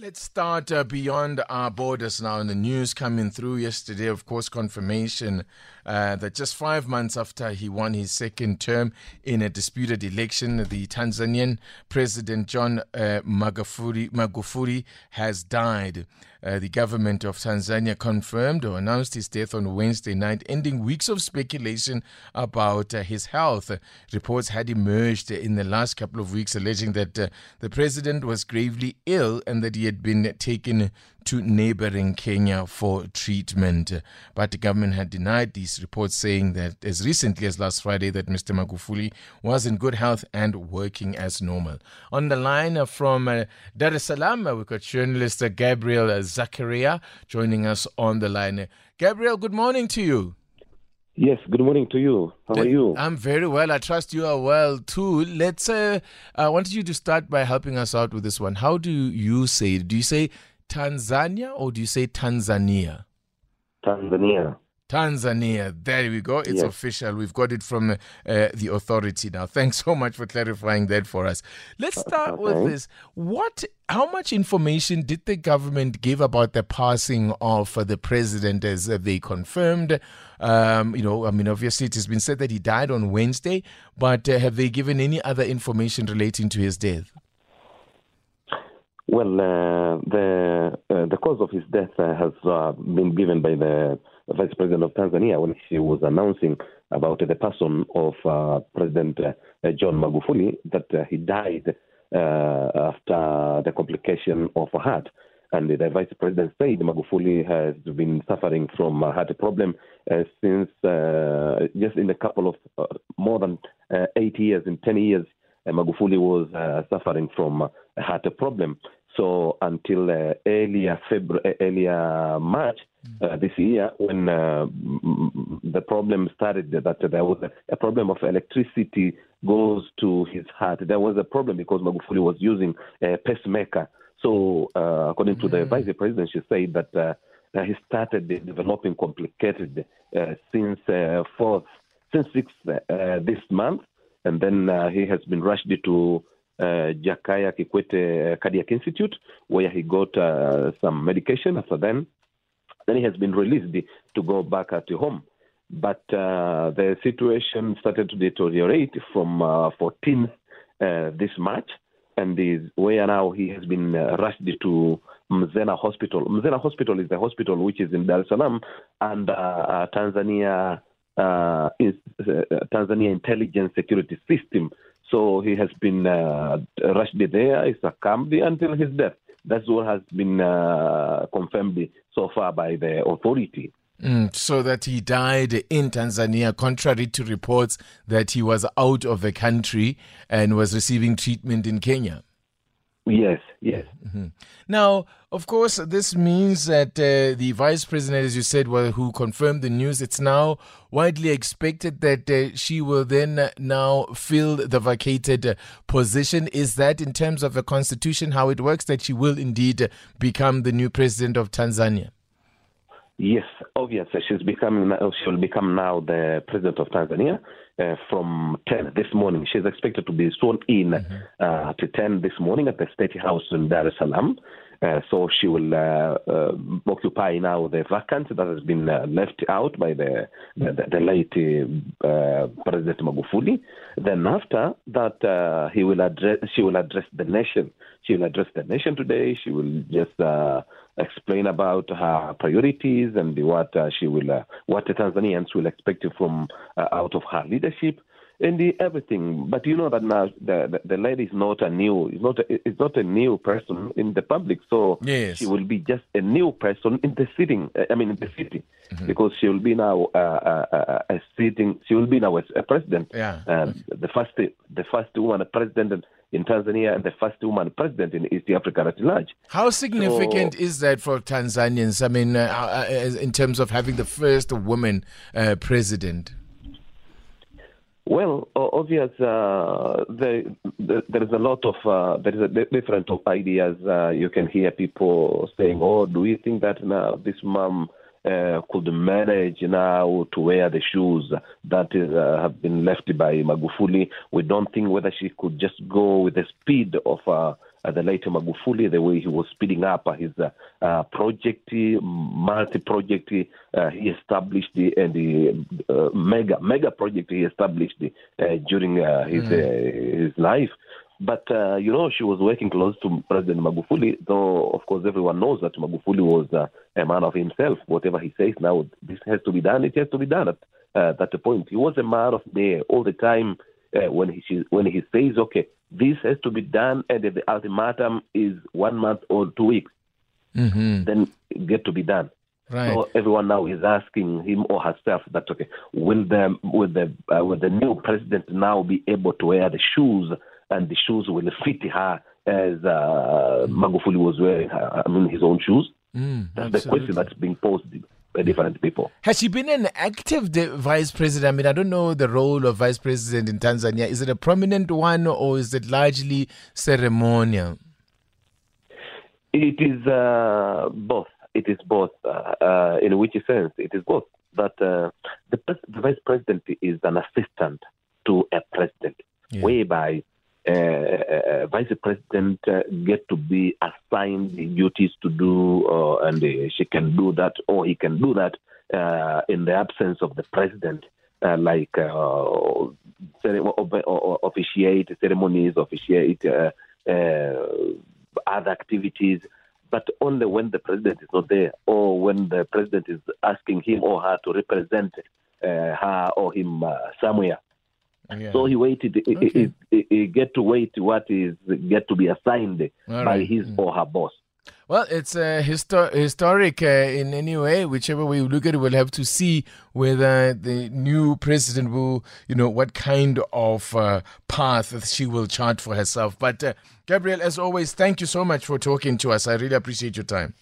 Let's start uh, beyond our borders now. In the news coming through yesterday, of course, confirmation uh, that just five months after he won his second term in a disputed election, the Tanzanian President John uh, Magufuli, has died. Uh, the government of Tanzania confirmed or announced his death on Wednesday night, ending weeks of speculation about uh, his health. Reports had emerged in the last couple of weeks alleging that uh, the president was gravely ill and that he had been taken to neighboring Kenya for treatment. But the government had denied these reports, saying that as recently as last Friday that Mr. Magufuli was in good health and working as normal. On the line from uh, Dar es Salaam, we've got journalist Gabriel Zacharia joining us on the line. Gabriel, good morning to you. Yes, good morning to you. How are you? I'm very well. I trust you are well too. Let's. Uh, I wanted you to start by helping us out with this one. How do you say it? Do you say Tanzania or do you say Tanzania? Tanzania. Tanzania. There we go. It's Yes. official. We've got it from uh, the authority now. Thanks so much for clarifying that for us. Let's start with this. What? How much information did the government give about the passing of the president, as uh, they confirmed? Um, you know, I mean, obviously it has been said that he died on Wednesday, but uh, have they given any other information relating to his death? Well, uh, the uh, the cause of his death uh, has uh, been given by the Vice President of Tanzania when she was announcing about the person of uh, President uh, John Magufuli that uh, he died after the complication of a heart. And the Vice President said Magufuli has been suffering from a heart problem uh, since uh, just in a couple of uh, more than eight years, in 10 years, Magufuli was suffering from a heart problem. So until uh, earlier February, earlier March uh, this year, when uh, mm, the problem started, that there was a, problem of electricity goes to his heart. There was a problem because Magufuli was using a pacemaker. So uh, according to the vice president, she said that uh, uh, he started developing complicated uh, since uh, fourth, since sixth uh, this month, and then uh, he has been rushed to uh, Jakaya Kikwete Cardiac Institute, where he got uh, some medication. After then, then he has been released to go back at home. But uh, the situation started to deteriorate from uh, 14th uh, this March, and is where now he has been uh, rushed to Mzena Hospital. Mzena Hospital is the hospital which is in Dar es Salaam, and uh, uh, Tanzania uh, is uh, Tanzania Intelligence Security System. So he has been uh, rushed there, he succumbed until his death. That's what has been uh, confirmed so far by the authority. Mm, so that he died in Tanzania, contrary to reports that he was out of the country and was receiving treatment in Kenya. Yes, yes. Now, of course, this means that uh, the vice president, as you said, well, who confirmed the news, it's now widely expected that uh, she will then now fill the vacated uh, position. Is that, in terms of the constitution, how it works, that she will indeed become the new president of Tanzania? Yes, obviously she's becoming she will become now the president of Tanzania uh, from 10 this morning. She's expected to be sworn in uh, at 10 this morning at the State House in Dar es Salaam. Uh, so she will uh, uh, occupy now the vacant that has been uh, left out by the the, the late uh, President Magufuli. Then after that, uh, he will address. She will address the nation. She will address the nation today. She will just uh, explain about her priorities and what uh, she will, uh, what the Tanzanians will expect from uh, out of her leadership and the, everything. But you know that now the, the the lady is not a new, is not a, is not a new person in the public. So Yes. she will be just a new person in the sitting. uh, I mean, in the city, because she will be now uh, uh, uh, a sitting. She will be now a, a president. Yeah. Um, the first, the first woman president in Tanzania and the first woman president in East Africa at large. How significant is that for Tanzanians? I mean, uh, uh, in terms of having the first woman uh, president. Well, obvious. Uh, there, there is a lot of uh, there is a different of ideas. Uh, you can hear people saying, "Oh, do you think that now this mom uh, could manage now to wear the shoes that is, uh, have been left by Magufuli?" We don't think whether she could just go with the speed of uh, the late Magufuli, the way he was speeding up his uh, uh, project, multi-project uh, he established and the uh, mega mega project he established uh, during uh, his mm. his life. But you know, she was working close to President Magufuli, though of course everyone knows that Magufuli was a man of himself. Whatever he says now, this has to be done. It has to be done at that point. He was a man of there all the time. when he when he says, okay, this has to be done, and if the ultimatum is one month or two weeks. Mm-hmm. Then get to be done. Right. So everyone now is asking him or herself that okay, will the will the uh, will the new president now be able to wear the shoes, and the shoes will fit her as uh, Magufuli was wearing her, I mean his own shoes? Mm, that's absolutely. the question that's being posed different people. Has she been an active vice president? I mean, I don't know the role of vice president in Tanzania. Is it a prominent one or is it largely ceremonial? It is uh, both. It is both. Uh, uh, in which sense? It is both. But uh, the, the, vice president is an assistant to a president, yeah. whereby uh, uh, vice president uh, get to be assigned duties to do, and she can do that, or he can do that in the absence of the president, like officiate ceremonies, officiate other activities but only when the president is not there or when the president is asking him or her to represent uh, her or him uh, somewhere. Yeah. So he waited. Okay. He, he, he, get to wait what is get to be assigned All by right. his mm. or her boss. Well, it's uh, histor- historic uh, in any way. Whichever way you look at it, we'll have to see whether the new president will, you know, what kind of uh, path she will chart for herself. But uh, Gabriel, as always, thank you so much for talking to us. I really appreciate your time.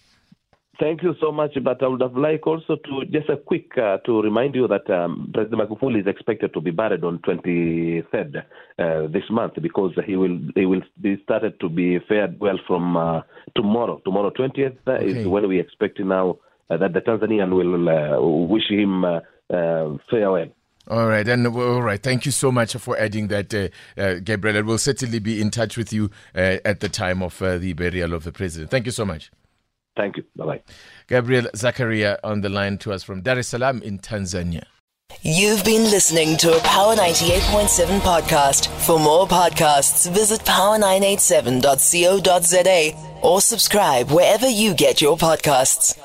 Thank you so much. But I would have liked also to just a quick uh, to remind you that um, President Magufuli is expected to be buried on 23rd uh, this month because he will he will be started to be fared well from uh, tomorrow. Tomorrow 20th okay. is when we expect now uh, that the Tanzanian will uh, wish him uh, farewell. All right, and all right. Thank you so much for adding that, uh, uh, Gabriel. We'll certainly be in touch with you uh, at the time of uh, the burial of the president. Thank you so much. Thank you. Bye bye. Gabriel Zacharia on the line to us from Dar es Salaam in Tanzania. You've been listening to a Power 98.7 podcast. For more podcasts, visit power987.co.za or subscribe wherever you get your podcasts.